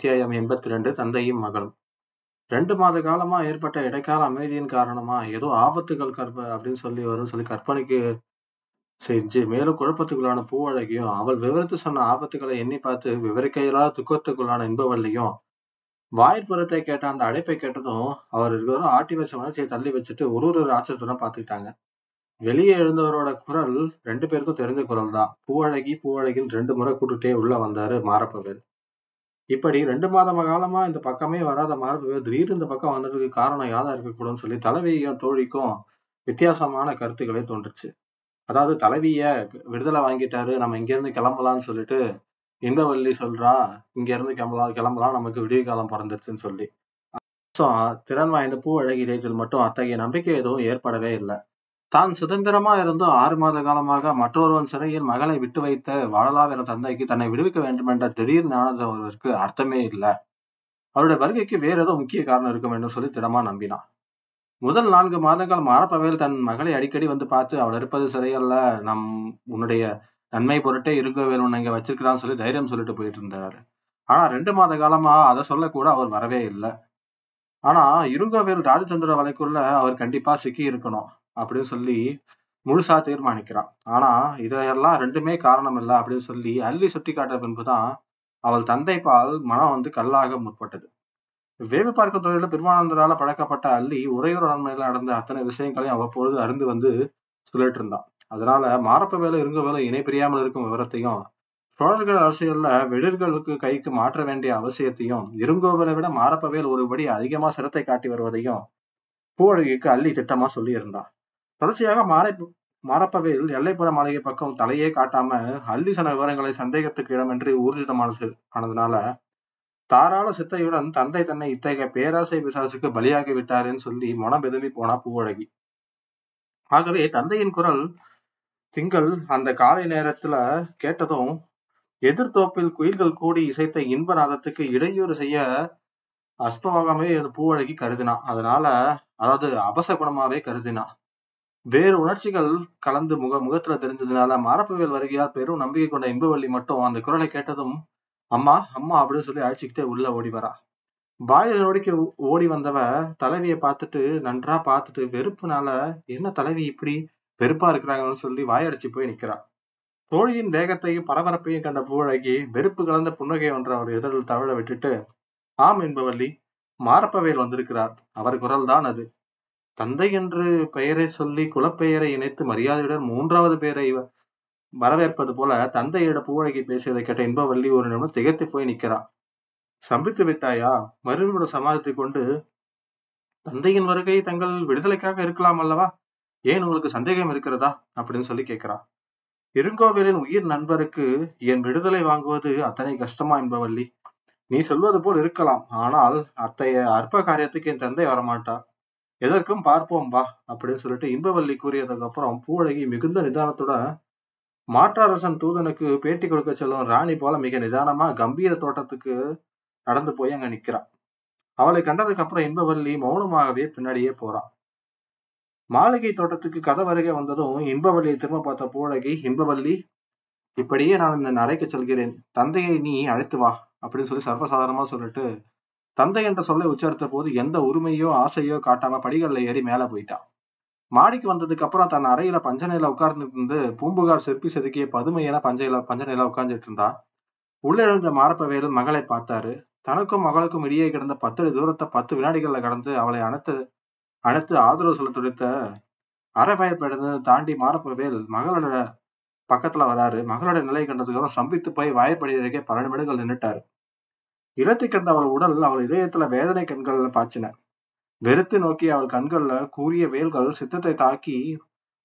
அத்தியாயம் எண்பத்தி ரெண்டு தந்தையும் மகளும். ரெண்டு மாத காலமா ஏற்பட்ட இடைக்கால அமைதியின் காரணமா ஏதோ ஆபத்துகள் கற்ப அப்படின்னு சொல்லி வரும் சொல்லி கற்பனைக்கு செஞ்சு மேலும் குழப்பத்துக்குள்ளான பூவழகியும் அவள் விவரித்து சொன்ன ஆபத்துகளை எண்ணி பார்த்து விவரிக்க துக்கத்துக்குள்ளான இன்பவள்ளியும் வாய்ப்புறத்தை கேட்ட அந்த அடைப்பை கேட்டதும் அவர் இருவரும் ஆட்டி வச்ச உணர்ச்சியை தள்ளி வச்சுட்டு ஒரு ஒரு ராட்சத்துடன் பார்த்துக்கிட்டாங்க. வெளியே எழுந்தவரோட குரல் ரெண்டு பேருக்கும் தெரிஞ்ச குரல் தான் பூவழகி பூவழகின்னு ரெண்டு முறை கூட்டுட்டே உள்ள வந்தாரு மாரப்பவேல். இப்படி ரெண்டு மாதம் காலமா இந்த பக்கமே வராத மாரப்பவேல் திடீர்னு இந்த பக்கம் வந்ததுக்கு காரணம் யாரா இருக்கக்கூடாதுன்னு சொல்லி தலைவியும் தோழிக்கும் வித்தியாசமான கருத்துக்களே தோன்றுச்சு. அதாவது தலைவிய விடுதலை வாங்கிட்டாரு நம்ம இங்க இருந்து கிளம்பலாம்னு சொல்லிட்டு இன்பவல்லி சொல்றா இங்க இருந்து கிளம்பலாம் கிளம்பலாம் நமக்கு விடிய காலம் பிறந்துருச்சுன்னு சொல்லி. திறன் வாய்ந்த பூ அழகி ரேச்சல் மட்டும் அத்தகைய நம்பிக்கை எதுவும் ஏற்படவே இல்லை. தான் சுதந்திரமா இருந்தும் ஆறு மாத காலமாக மற்றொருவன் சிறையில் மகளை விட்டு வைத்த வாழலாம் என தந்தைக்கு தன்னை விடுவிக்க வேண்டும் என்ற திடீர் ஞானதவருக்கு அர்த்தமே இல்லை. அவருடைய வருகைக்கு வேற ஏதோ முக்கிய காரணம் இருக்கும் என்று சொல்லி திடமா நம்பினான். முதல் நான்கு மாதங்கள் மாரப்பவையில் தன் மகளை அடிக்கடி வந்து பார்த்து அவள் இருப்பது சிறையல்ல நம் உன்னுடைய நன்மை பொருட்டே இருக்கவேல் உன்னை இங்க வச்சிருக்கிறான்னு சொல்லி தைரியம் சொல்லிட்டு போயிட்டு இருந்தாரு. ஆனா ரெண்டு மாத காலமா அதை சொல்லக்கூட அவர் வரவே இல்லை. ஆனா இருங்கவேல் ராஜச்சந்திர வலைக்குள்ள அவர் கண்டிப்பா சிக்கி இருக்கணும். அப்படின்னு சொல்லி முழுசா தீர்மானிக்கிறான். ஆனா இதையெல்லாம் ரெண்டுமே காரணம் இல்லை அப்படின்னு சொல்லி அள்ளி சுட்டி காட்ட பின்புதான் அவள் தந்தை பால் மனம் வந்து கல்லாக முற்பட்டது. வேவு பார்க்கும் தொழில பெருமானந்தரால பழக்கப்பட்ட அள்ளி உரையுற நன்மையில நடந்த அத்தனை விஷயங்களையும் அவ்வப்பொழுது அறிந்து வந்து சொல்லிட்டு இருந்தான். அதனால மாரப்ப வேலை இருங்க வேலை இணை பிரியாமல் இருக்கும் விவரத்தையும் சோழர்கள் அரசியல்ல வெளிர்களுக்கு கைக்கு மாற்ற வேண்டிய அவசியத்தையும் இருங்கோவலை விட மாரப்பவேல் ஒருபடி அதிகமா சிரத்தை காட்டி வருவதையும் பூவழகிக்கு அள்ளி திட்டமா சொல்லி இருந்தான் தொடர்ச்சியாக மாரை மாறப்பவையில் எல்லைப்புற மாளிகை பக்கம் தலையே காட்டாம அள்ளி சொன்ன விவரங்களை சந்தேகத்துக்கு இடமின்றி ஊர்ஜிதமானது ஆனதுனால தாராள சித்தையுடன் தந்தை தன்னை இத்தகைய பேராசை பிசாசுக்கு பலியாகி விட்டாருன்னு சொல்லி மனம் எதுமி போனா பூவழகி. ஆகவே தந்தையின் குரல் திங்கள் அந்த காலை நேரத்துல கேட்டதும் எதிர்த்தோப்பில் குயில்கள் கூடி இசைத்த இன்ப நாதத்துக்கு இடையூறு செய்ய அஸ்பமாகவே பூவழகி கருதினான். அதனால அதாவது அபச குணமாவே கருதினான். வேறு உணர்ச்சிகள் கலந்து முக முகத்துல தெரிஞ்சதுனால மாரப்பவேல் வருகையால் பெரும் நம்பிக்கை கொண்ட இன்பவள்ளி மட்டும் அந்த குரலை கேட்டதும் அம்மா அம்மா அப்படின்னு சொல்லி அழைச்சிக்கிட்டே உள்ள ஓடி வரா. வாயில் நொடிக்க ஓடி வந்தவ தலைவியை பார்த்துட்டு நன்றா பார்த்துட்டு வெறுப்புனால என்ன தலைவி இப்படி வெறுப்பா இருக்கிறாங்கன்னு சொல்லி வாயடிச்சு போய் நிக்கிறா. தோழியின் வேகத்தையும் பரபரப்பையும் கண்ட பூழகி வெறுப்பு கலந்த புன்னகை ஒன்ற அவர் எதிரில் தவிழ விட்டுட்டு ஆம் என்பவள்ளி மாரப்பவேல் வந்திருக்கிறார். அவர் குரல் தான் அது. தந்தை என்று பெயரை சொல்லி குலப்பெயரை இணைத்து மரியாதையுடன் மூன்றாவது பெயரை வரவேற்பது போல தந்தையிட பூவழகி பேசியதை கேட்ட இன்பவள்ளி ஒரு நிமிடம் திகைத்து போய் நிக்கிறா சம்பித்து விட்டாயா? மறுபடியும் சமாளித்துக் கொண்டு தந்தையின் வருகை தங்கள் விடுதலைக்காக இருக்கலாம் அல்லவா? ஏன் உங்களுக்கு சந்தேகம் இருக்கிறதா? அப்படின்னு சொல்லி கேட்கிறா இருங்கோவிலின் உயிர் நண்பருக்கு என் விடுதலை வாங்குவது அத்தனை கஷ்டமா என்பவள்ளி நீ சொல்வது போல் இருக்கலாம் ஆனால் அத்தைய அற்ப காரியத்துக்கு என் தந்தை வரமாட்டார். எதற்கும் பார்ப்போம் வா அப்படின்னு சொல்லிட்டு இன்பவல்லி கூறியதுக்கு அப்புறம் பூவழகி மிகுந்த நிதானத்தோட மாற்றரசன் தூதனுக்கு பேட்டி கொடுக்க செல்லும் ராணி போல மிக நிதானமா கம்பீர தோட்டத்துக்கு நடந்து போய் அங்க நிக்கிறான். அவளை கண்டதுக்கு அப்புறம் இன்பவல்லி மௌனமாகவே பின்னாடியே போறான். மாளிகை தோட்டத்துக்கு கதை வருகை வந்ததும் இன்பவல்லியை திரும்ப பார்த்த பூவழகி இன்பவல்லி இப்படியே நான் இந்த அறைக்கு செல்கிறேன். தந்தையை நீ அழைத்து வா அப்படின்னு சொல்லி சர்வசாதாரணமா சொல்லிட்டு தந்தை என்ற சொல்லை உச்சரித்த போது எந்த உரிமையோ ஆசையோ காட்டாம படிகள்ல ஏறி மேல போயிட்டான் மாடிக்கு வந்ததுக்கு அப்புறம் தன் அறையில பஞ்சனையில உட்கார்ந்துட்டு இருந்து பூம்புகார் செருப்பி செதுக்கிய பதுமையில பஞ்சையில பஞ்சனையில உட்கார்ந்துட்டு இருந்தா. உள்ளிழந்த எழுந்த மாரப்பவேல் மகளை பார்த்தாரு. தனக்கும் மகளுக்கும் இடையே கிடந்த பத்து தூரத்தை பத்து வினாடிகள்ல கடந்து அவளை அணைத்து அணைத்து ஆதரவு சொல்ல துடித்த அறவயப்படைந்து தாண்டி மாரப்பவேல் மகளோட பக்கத்துல வராரு. மகளோட நிலை கண்டதுக்கு அப்புறம் சம்பித்து போய் வாயப்படிக்கே பல நிமிடங்கள் நின்றுட்டாரு இழத்தி கண்ட அவள் உடல் அவள் இதயத்துல வேதனை கண்கள் பாய்ச்சின. வெறுத்து நோக்கி அவள் கண்கள்ல கூறிய வேல்கள் சித்தத்தை தாக்கி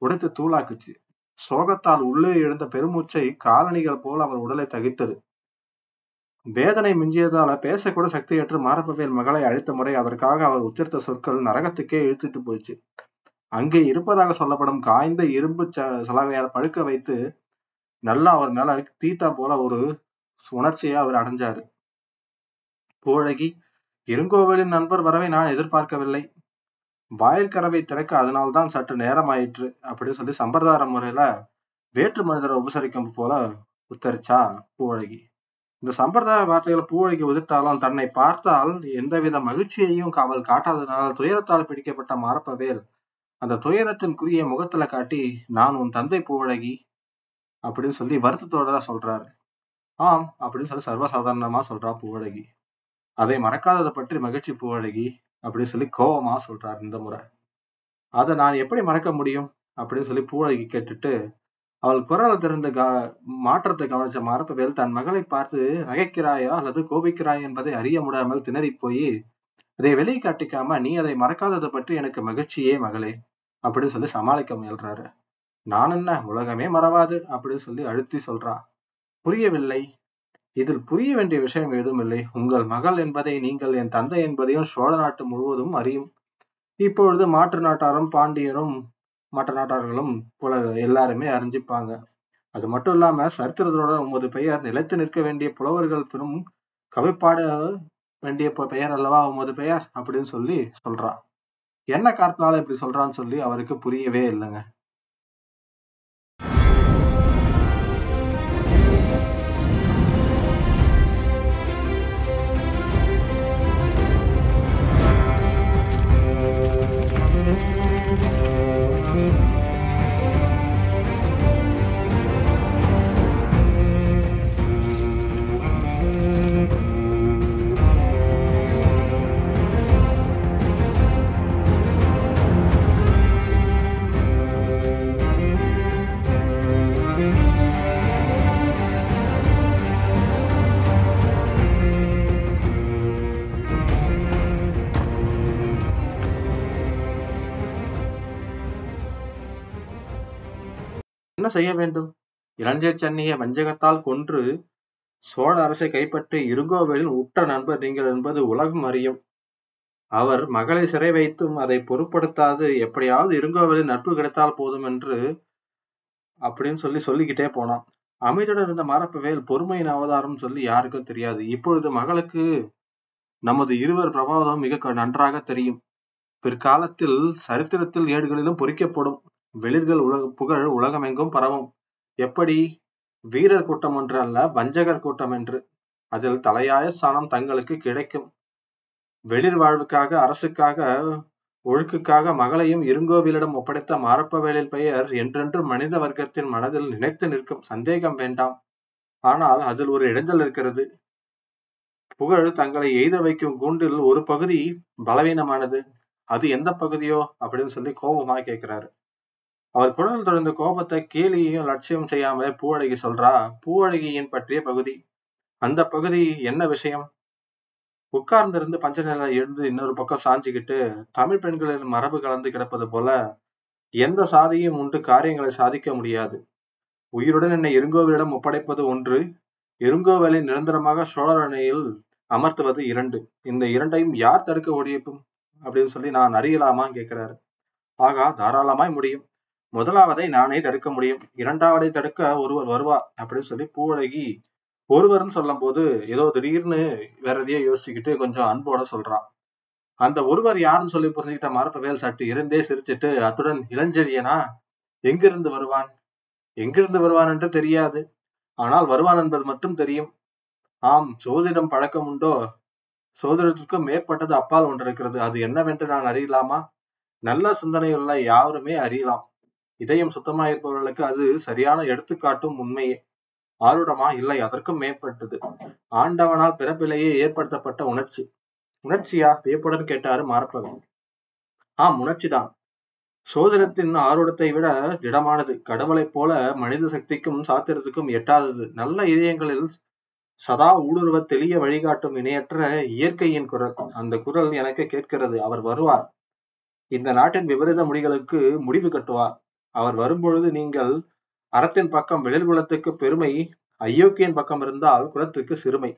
உடைத்து தூளாக்குச்சு. சோகத்தால் உள்ளே எழுந்த பெருமூச்சை காலணிகள் போல அவள் உடலை தகித்தது. வேதனை மிஞ்சியதால பேசக்கூட சக்தியற்று மாரப்பவேல் மகளை அழைத்த முறை அதற்காக அவர் உச்சரித்த சொற்கள் நரகத்துக்கே இழுத்துட்டு போயிடுச்சு அங்கே இருப்பதாக சொல்லப்படும் காய்ந்த இரும்பு சலவையால் பழுக்க வைத்து நல்லா அவர் மேல தீட்டா போல ஒரு உணர்ச்சியை அவர் அடைஞ்சாரு. பூழகி இருங்கோவிலின் நண்பர் வரவை நான் எதிர்பார்க்கவில்லை. வாயிற்கரவை திறக்க அதனால்தான் சற்று நேரம் ஆயிற்று அப்படின்னு சொல்லி சம்பிரதாய முறையில வேற்று மனிதரை உபசரிக்கும் போல உத்தரிச்சா பூவழகி. இந்த சம்பிரதாய வார்த்தைகளை பூவழகி உதிர்த்தாலும் தன்னை பார்த்தால் எந்தவித மகிழ்ச்சியையும் அவள் காட்டாததனால் துயரத்தால் பிடிக்கப்பட்ட மாரப்பவேல் அந்த துயரத்தின் குறிய முகத்துல காட்டி நான் உன் தந்தை பூவழகி அப்படின்னு சொல்லி வருத்தத்தோட தான் சொல்றாரு. ஆம் அப்படின்னு சொல்லி சர்வசாதாரணமா சொல்றா பூவழகி. அதை மறக்காததை பற்றி மகிழ்ச்சி பூவழகி அப்படின்னு சொல்லி கோவமா சொல்றாரு இந்த முறை. அதை நான் எப்படி மறக்க முடியும் அப்படின்னு சொல்லி பூவழகி கேட்டுட்டு அவள் குரலை திறந்த க மாற்றத்தை கவனிச்ச மரப்பவேல் தன் மகளை பார்த்து நகைக்கிறாயா அல்லது கோபிக்கிறாய் என்பதை அறிய முடியாமல் திணறி போய் அதை வெளியே காட்டிக்காம நீ அதை மறக்காததை பற்றி எனக்கு மகிழ்ச்சியே மகளே அப்படின்னு சொல்லி சமாளிக்க முயல்றாரு. நான் என்ன? உலகமே மறவாது அப்படின்னு சொல்லி அழுத்தி சொல்றா. புரியவில்லை. இதில் புரிய வேண்டிய விஷயம் எதுவும் இல்லை. உங்கள் மகள் என்பதை நீங்கள் என் தந்தை என்பதையும் சோழ நாட்டு முழுவதும் அறியும். இப்பொழுது மாற்று நாட்டாரும் பாண்டியரும் மற்ற நாட்டார்களும் போல எல்லாருமே அறிஞ்சிப்பாங்க. அது மட்டும் இல்லாம சரித்திரத்தோட உமது பெயர் நிலைத்து நிற்க வேண்டிய புலவர்கள் பெரும் கவிப்பாட வேண்டிய பெயர் அல்லவா உமது பெயர்? அப்படின்னு சொல்லி சொல்றா. என்ன காரணத்தினால இப்படி சொல்றான்னு சொல்லி அவருக்கு புரியவே இல்லைங்க. செய்ய வேண்டும்? இளஞ்சர் சென்னியை வஞ்சகத்தால் கொன்று சோழ அரசை கைப்பற்றி இருங்கோவேலின் உற்ற நண்பர் நீங்கள் என்பது உலகம் அறியும். அவர் மகளை சிறை வைத்தும் அதை பொருட்படுத்தாது எப்படியாவது இருங்கோவேலின் நட்பு கிடைத்தால் போதும் என்று அப்படின்னு சொல்லி சொல்லிக்கிட்டே போனான். அமைதியுடன் இருந்த மரப்பவேல் பொறுமையின் அவதாரம் சொல்லி யாருக்கும் தெரியாது. இப்பொழுது மகளுக்கு நமது இருவர் பிரபாவம் மிக நன்றாக தெரியும். பிற்காலத்தில் சரித்திரத்தில் ஏடுகளிலும் பொறிக்கப்படும். வெளிர்கள் உலக புகழ் உலகமெங்கும் பரவும். எப்படி? வீரர் கூட்டம் ஒன்று அல்ல வஞ்சகர் கூட்டம் என்று. அதில் தலையாய ஸ்தானம் தங்களுக்கு கிடைக்கும். வெளிர் வாழ்வுக்காக அரசுக்காக ஒழுக்குக்காக மகளையும் இருங்கோவிலிடம் ஒப்படைத்த மாரப்பவேலின் பெயர் என்றென்று மனித வர்க்கத்தின் மனதில் நினைத்து நிற்கும் சந்தேகம் வேண்டாம். ஆனால் அதில் ஒரு இடைஞ்சல் இருக்கிறது. புகழ் தங்களை எய்த வைக்கும் கூண்டில் ஒரு பகுதி பலவீனமானது. அது எந்த பகுதியோ அப்படின்னு சொல்லி கோபமா கேட்கிறாரு. அவர் குரல் தொடர்ந்த கோபத்தை கேலியையும் லட்சியம் செய்யாமலே பூவழகி சொல்றா பூவழகியின் பற்றிய பகுதி. அந்த பகுதி என்ன விஷயம்? உட்கார்ந்திருந்து பஞ்சநிலை எழுந்து இன்னொரு பக்கம் சாஞ்சிக்கிட்டு தமிழ் பெண்களின் மரபு கலந்து கிடப்பது போல எந்த சாதியும் உண்டு காரியங்களை சாதிக்க முடியாது. உயிருடன் என்னை இருங்கோவிலிடம் ஒப்படைப்பது ஒன்று இருங்கோவலை நிரந்தரமாக சோழரணையில் அமர்த்துவது இரண்டு. இந்த இரண்டையும் யார் தடுக்க ஒடியப்பும் அப்படின்னு சொல்லி நான் அறியலாமான்னு கேட்கிறாரு. ஆகா தாராளமாய் முடியும். முதலாவதை நானே தடுக்க முடியும். இரண்டாவதை தடுக்க ஒருவர் வருவா அப்படின்னு சொல்லி பூவழகி ஒருவர்னு சொல்லும் போது ஏதோ திடீர்னு வேற எதையோ யோசிச்சுக்கிட்டு கொஞ்சம் அன்போட சொல்றான் அந்த ஒருவர் யாருன்னு சொல்லி புரிஞ்சுக்கிட்ட மரப்பவேல் சட்டு இருந்தே சிரிச்சிட்டு அத்துடன் இளஞ்செழியனா எங்கிருந்து வருவான்? எங்கிருந்து வருவான் என்று தெரியாது. ஆனால் வருவான் என்பது மட்டும் தெரியும். ஆம் சோதிடம் பழக்கம் உண்டோ? சோதிடத்திற்கும் மேற்பட்டது அப்பால் ஒன்று இருக்கிறது. அது என்னவென்று நான் அறியலாமா? நல்ல சிந்தனையுள்ள யாருமே அறியலாம். இதயம் சுத்தமா இருப்பவர்களுக்கு அது சரியான எடுத்துக்காட்டும் உண்மையே ஆருடமா? இல்லை. அதற்கும் மேற்பட்டது. ஆண்டவனால் பிறப்பிலேயே ஏற்படுத்தப்பட்ட உணர்ச்சி. உணர்ச்சியா? வியப்புடன் கேட்டாரு மாரப்பவன் ஆம் உணர்ச்சிதான். சோதரத்தின் ஆர்வத்தை விட திடமானது. கடவுளைப் போல மனித சக்திக்கும் சாத்திரத்துக்கும் எட்டாதது. நல்ல இதயங்களில் சதா ஊடுருவ தெளிய வழிகாட்டும் இணையற்ற இயற்கையின் குரல். அந்த குரல் எனக்கு கேட்கிறது. அவர் வருவார். இந்த நாட்டின் விபரீத முடிகளுக்கு முடிவு கட்டுவார். அவர் வரும்பொழுது நீங்கள் அறத்தின் பக்கம் வெளிர் குலத்துக்கு பெருமை அயோக்கியின் பக்கம் இருந்தால் குலத்துக்கு சிறுமை.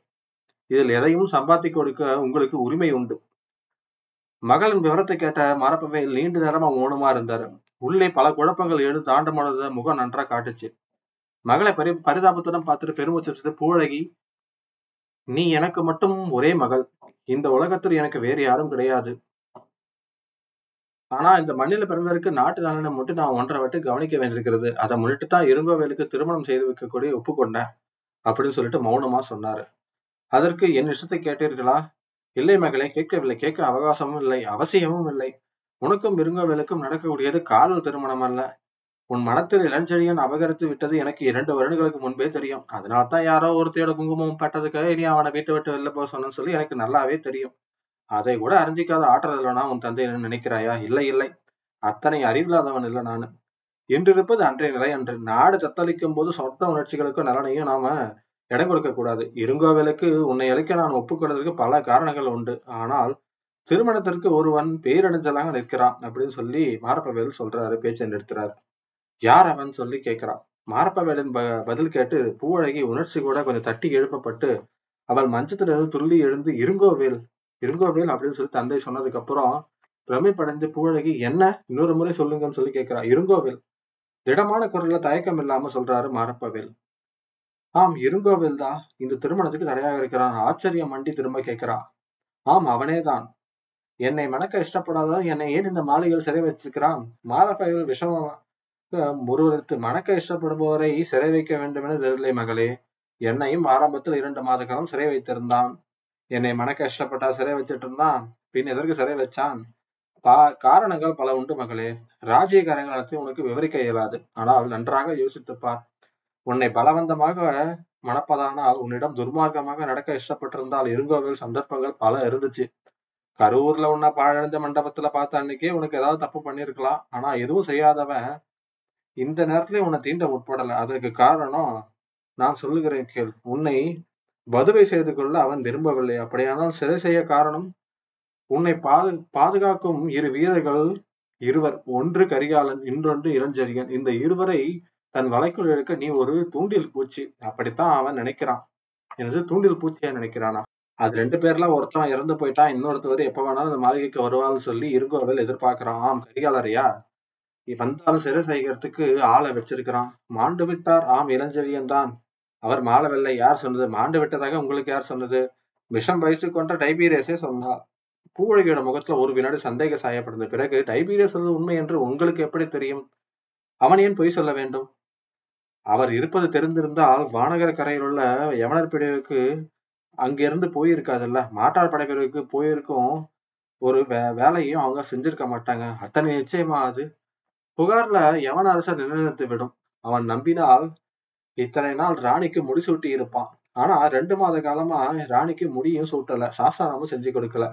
இதில் எதையும் சம்பாத்தி கொடுக்க உங்களுக்கு உரிமை உண்டு. மகளின் விவரத்தை கேட்ட மரப்பவை நீண்ட நேரமா மௌனமா இருந்தாரு. உள்ளே பல குழப்பங்கள் எழுந்து தாண்டமானத முகம் நன்றா காட்டுச்சு. மகளை பரி பரிதாபத்துடன் பார்த்துட்டு பெருமூச்சு பூழகி நீ எனக்கு மட்டும் ஒரே மகள். இந்த உலகத்தில் எனக்கு வேறு யாரும் கிடையாது. ஆனா இந்த மண்ணில பிறந்ததற்கு நாட்டு நலனை மட்டும் நான் ஒன்றரை வட்டு கவனிக்க வேண்டியிருக்கிறது. அதை முன்னிட்டு தான் இரும்பவேலுக்கு திருமணம் செய்து வைக்கக்கூடிய ஒப்புக்கொண்டேன் அப்படின்னு சொல்லிட்டு மௌனமா சொன்னாரு. அதற்கு என் இஷ்டத்தை கேட்டீர்களா? இல்லை மகளே கேட்கவில்லை. கேட்க அவகாசமும் இல்லை அவசியமும் இல்லை. உனக்கும் இருங்கவேலுக்கும் நடக்கக்கூடியது காதல் திருமணம் அல்ல. உன் மனத்தில் இளஞ்செழியன் அபகரித்து விட்டது எனக்கு இரண்டு வருடங்களுக்கு முன்பே தெரியும். அதனால தான் யாரோ ஒருத்தையோட குங்குமம் பட்டதுக்காக இனி அவனை வீட்டை விட்டு வெளில போக சொன்னு சொல்லி எனக்கு நல்லாவே தெரியும். அதை கூட அறிஞ்சிக்காத ஆற்றல் இல்லைனா உன் தந்தை என்ன நினைக்கிறாயா? இல்லை இல்லை. அத்தனை அறிவில்லாதவன் இல்லை நானு. இன்றிருப்பது அன்றைய நிலை அன்று. நாடு தத்தளிக்கும் போது சொந்த உணர்ச்சிகளுக்கும் நலனையும் நாம இடம் கொடுக்க கூடாது. இருங்கோவிலுக்கு உன்னை அழைக்க நான் ஒப்புக்கொள்வதற்கு பல காரணங்கள் உண்டு. ஆனால் திருமணத்திற்கு ஒருவன் பேரணிஞ்சலாக நிற்கிறான் அப்படின்னு சொல்லி மாரப்பவேல் சொல்றாரு பேச்சை நிறுத்துறாரு. யார் அவன் சொல்லி கேட்கிறான்? மாரப்பவேலின் ப பதில் கேட்டு பூவழகி உணர்ச்சி கூட கொஞ்சம் தட்டி எழுப்பப்பட்டு அவள் மஞ்சத்திலிருந்து துள்ளி எழுந்து இருங்கோவேல் இருங்கோவேல் அப்படின்னு சொல்லி தந்தை சொன்னதுக்கு அப்புறம் பிரமிப்படைந்து பூவழகி என்ன? இன்னொரு முறை சொல்லுங்கன்னு சொல்லி கேட்கிறா இருங்கோவேல். திடமான குரல்ல தயக்கம் இல்லாம சொல்றாரு மாரப்பவேல். ஆம் இருங்கோவேல் தான் இந்த திருமணத்துக்கு தடையாக இருக்கிறான். ஆச்சரியம் மண்டி திரும்ப கேட்கிறா. ஆம் அவனேதான். என்னை மணக்க இஷ்டப்படாதவன் என்னை ஏன் இந்த மாளிகையில் சிறை வச்சிருக்கிறான் மாரப்பவேல் விஷம முருவருக்கு மணக்க இஷ்டப்படுபவரை சிறை வைக்க வேண்டும் என தெரியலை மகளே. என்னையும் ஆரம்பத்தில் இரண்டு மாத காலம் சிறை வைத்திருந்தான். என்னை மணக்க இஷ்டப்பட்டா சிறை வச்சிட்டு இருந்தான். பின் எதற்கு சிறை வச்சான்? பா காரணங்கள் பல உண்டு மகளே. ராஜ்ய காரியங்களை உனக்கு விவரிக்க இயலாது. ஆனால் நன்றாக யோசித்துப்பார். உன்னை பலவந்தமாக மணப்பதானால் உன்னிடம் துர்மார்க்கமாக நடக்க இஷ்டப்பட்டிருந்தால் இருங்கோவில் சந்தர்ப்பங்கள் பல இருந்துச்சு. கரூர்ல உன்ன பாழடைந்த மண்டபத்துல பார்த்த அன்னைக்கே உனக்கு ஏதாவது தப்பு பண்ணிருக்கலாம் ஆனா எதுவும் செய்யாதவன் இந்த நேரத்திலயும் உன்னை தீண்ட முற்படல. அதற்கு காரணம் நான் சொல்லுகிறேன் கேள். உன்னை வதுவை செய்து கொள்ள அவன் விரும்பவில்லை. அப்படியானால் சிறை செய்ய காரணம்? உன்னை பாது பாதுகாக்கும் இரு வீரர்கள் இருவர் ஒன்று கரிகாலன் இன்னொன்று இளஞ்செழியன். இந்த இருவரை தன் வலைக்குள் இழுக்க நீ ஒரு தூண்டில் பூச்சி. அப்படித்தான் அவன் நினைக்கிறான். என்று தூண்டில் பூச்சியா நினைக்கிறானா? அது ரெண்டு பேர்லாம் ஒருத்தன் இறந்து போயிட்டான் இன்னொருத்தவர் எப்ப வேணாலும் இந்த மாளிகைக்கு வருவான்னு சொல்லி இருங்கோவில் எதிர்பார்க்கிறான். ஆம் கரிகாலரையா? வந்தாலும் சிறை செய்கிறதுக்கு ஆளை வச்சிருக்கிறான். மாண்டு விட்டார். ஆம் இளஞ்செழியன் தான். அவர் மாளவில்லை யார் சொன்னது? மாண்டு விட்டதாக உங்களுக்கு யார் சொன்னது? விஷம் வயசு கொண்ட டைபீரியஸே சொன்னார் பூவழகியோட முகத்துல ஒரு வினாடி சந்தேக சாயப்படுந்த பிறகு டைபீரியஸ் சொல்வது உண்மை என்று உங்களுக்கு எப்படி தெரியும்? அவன் ஏன் பொய் சொல்ல வேண்டும்? அவர் இருப்பது தெரிந்திருந்தால் வானகர கரையில் உள்ள யவனர் பிரிவுக்கு அங்கிருந்து போயிருக்காதுல்ல. மாட்டார் படைப்பிரிவுக்கு போயிருக்கும் ஒரு வே வேலையும் அவங்க செஞ்சிருக்க மாட்டாங்க. அத்தனை நிச்சயமா அது. புகார்ல யவன அரசர் நிலைநிறுத்தி விடும் அவன் நம்பினால் இத்தனை நாள் ராணிக்கு முடி சூட்டி இருப்பான். ஆனா ரெண்டு மாத காலமா ராணிக்கு முடியும் சூட்டல சாசனமும் செஞ்சு கொடுக்கல.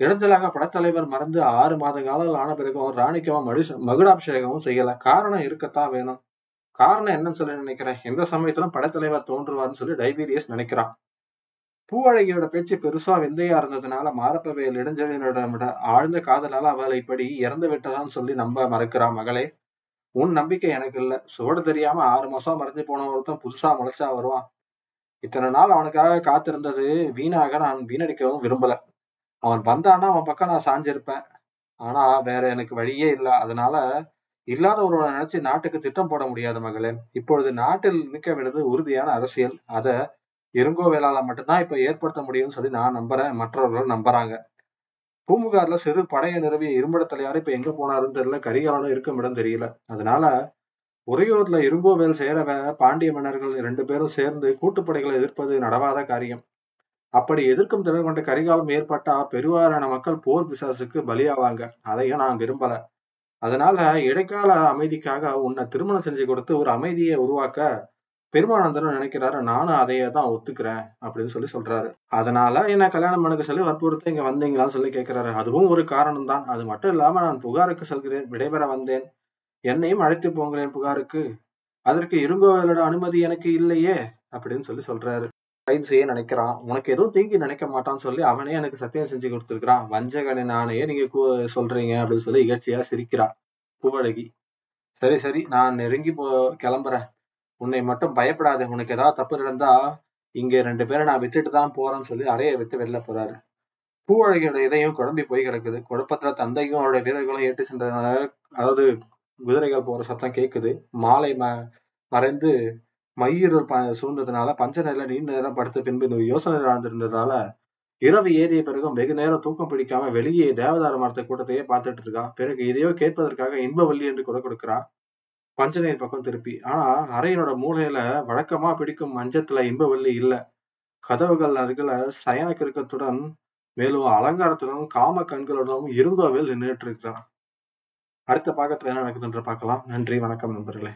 இடைஞ்சலாக படத்தலைவர் மறந்து ஆறு மாத காலம் ஆன பிறகும் ராணிக்கு அவன் மடி மகுடாபிஷேகமும் செய்யல. காரணம் இருக்கத்தான் வேணும். காரணம் என்னன்னு சொல்லி நினைக்கிறேன். எந்த சமயத்திலும் படத்தலைவர் தோன்றுவார்னு சொல்லி டைபீரியஸ் நினைக்கிறான். பூவழகியோட பேச்சு பெருசா விந்தையா இருந்ததுனால மாரப்பவேல் இடைஞ்சலினோட ஆழ்ந்த காதலால அவளை இப்படி இறந்து விட்டதான்னு சொல்லி நம்ப மறக்கிறா மகளே. உன் நம்பிக்கை எனக்கு இல்ல. சுவடு தெரியாம ஆறு மாசம் மறைஞ்சு போன ஒருத்தன் புதுசா முளைச்சா வருவான். இத்தனை நாள் அவனுக்காக காத்திருந்தது வீணாக நான் வீணடிக்கவும் விரும்பல. அவன் வந்தான்னா அவன் பக்கம் நான் சாஞ்சிருப்பேன். ஆனா வேற எனக்கு வழியே இல்ல. அதனால இல்லாத ஒருவனை நினைச்சு நாட்டுக்கு திட்டம் போட முடியாது மகளே. இப்பொழுது நாட்டில் நிற்க விடுது உறுதியான அரசியல். அத இருங்கோ வேளாள மட்டும்தான் இப்ப ஏற்படுத்த முடியும்னு சொல்லி நான் நம்புறேன். மற்றவர்கள் நம்புறாங்க. பூம்புகார்ல சிறு படையை நிறுவிய இரும்பிடத்தலையாரு இப்ப எங்க போனாருன்னு தெரியல. கரிகாலனும் இருக்கும் இடம் தெரியல. அதனால உறையூர்ல இருங்கோவேல் சேரவ பாண்டிய மன்னர்கள் ரெண்டு பேரும் சேர்ந்து கூட்டுப்படைகளை எதிர்ப்பது நடவாத காரியம். அப்படி எதிர்க்கும் திறன் கொண்ட கரிகாலம் ஏற்பட்டா பெருவாரான மக்கள் போர் பிசாசுக்கு பலியாவாங்க. அதையும் நான் விரும்பல. அதனால இடைக்கால அமைதிக்காக உன்னை திருமணம் செஞ்சு கொடுத்து ஒரு அமைதியை உருவாக்க பெருமானந்தன் நினைக்கிறாரு நானும் அதையே தான் ஒத்துக்கிறேன் அப்படின்னு சொல்லி சொல்றாரு. அதனால என்ன கல்யாணம் பண்ணுக்க சொல்லி வற்புறுத்த இங்க வந்தீங்களான்னு சொல்லி கேட்கிறாரு அதுவும் ஒரு காரணம் தான் அது மட்டும் இல்லாம நான் புகாருக்கு செல்கிறேன் விடைபெற வந்தேன். என்னையும் அழைத்து போங்களேன் புகாருக்கு. அதற்கு இருங்கோவேலோட அனுமதி எனக்கு இல்லையே அப்படின்னு சொல்லி சொல்றாரு. கைது செய்ய நினைக்கிறான். உனக்கு எதுவும் தீங்கி நினைக்க மாட்டான்னு சொல்லி அவனே எனக்கு சத்தியம் செஞ்சு கொடுத்துருக்கான் வஞ்சகனை நானே நீங்க சொல்றீங்க அப்படின்னு சொல்லி இகழ்ச்சியா சிரிக்கிறான். பூவழகி. சரி சரி நான் நெருங்கி போ கிளம்புறேன். உன்னை மட்டும் பயப்படாத. உனக்கு ஏதாவது தப்பு நடந்தா இங்க ரெண்டு பேரை நான் விட்டுட்டு தான் போறேன்னு சொல்லி அறையை விட்டு வெளில போறாரு. பூவழகியோட இதையும் குழம்பி போய் கிடக்குது. குழப்பத்துல தந்தையும் அவருடைய வீரர்களும் ஏற்று சென்றதுனால அதாவது குதிரைகள் போற சத்தம் கேக்குது. மாலை ம மறைந்து மயிரல் ப சூழ்ந்ததுனால பஞ்ச நிலையில நீண்ட நேரம் படுத்து பின்பு யோசனை நடந்திருந்ததால இரவு ஏறிய பிறகும் வெகு நேரம் தூக்கம் பிடிக்காம வெளியே தேவதார மரத்த கூட்டத்தையே பார்த்துட்டு இருக்கா. பிறகு இதையோ கேட்பதற்காக இன்பவல்லி என்று குரல் கொடுக்கிறா. பஞ்சனையின் பக்கம் திருப்பி. ஆனா அறையினோட மூலையில வழக்கமா பிடிக்கும் மஞ்சத்துல இன்பவள்ளி இல்ல. கதவுகள் அருகில சயன கிருக்கத்துடன் மேலும் அலங்காரத்துடன் காம கண்களுடனும் இருங்கோவில் நின்றுட்டு இருக்கிறான். அடுத்த பாகத்துல என்ன நடக்குதுன்ற பார்க்கலாம். நன்றி வணக்கம் நண்பர்களே.